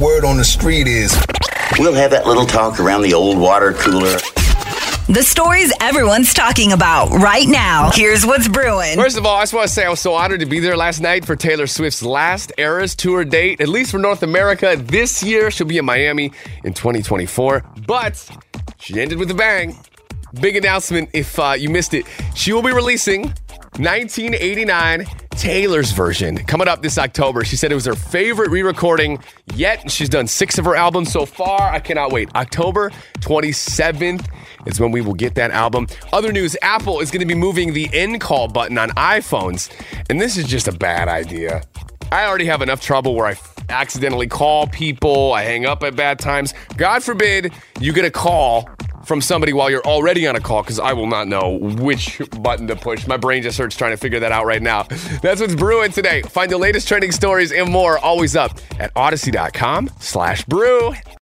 Word on the street is We'll have that little talk around the old water cooler. The stories everyone's talking about right now. Here's what's brewing. First of all, I just want to say I was so honored to be there last night for Taylor Swift's last Eras tour date, at least for North America. This year, she'll be in Miami in 2024. But she ended with a bang. Big announcement if uh, you missed it. She will be releasing 1989 Taylor's version coming up this October. She said it was her favorite re recording yet. She's done six of her albums so far. I cannot wait. October 27th is when we will get that album. Other news Apple is going to be moving the end call button on iPhones, and this is just a bad idea. I already have enough trouble where I accidentally call people, I hang up at bad times. God forbid you get a call from somebody while you're already on a call because I will not know which button to push. My brain just hurts trying to figure that out right now. That's what's brewing today. Find the latest trending stories and more always up at audacy.com slash brew.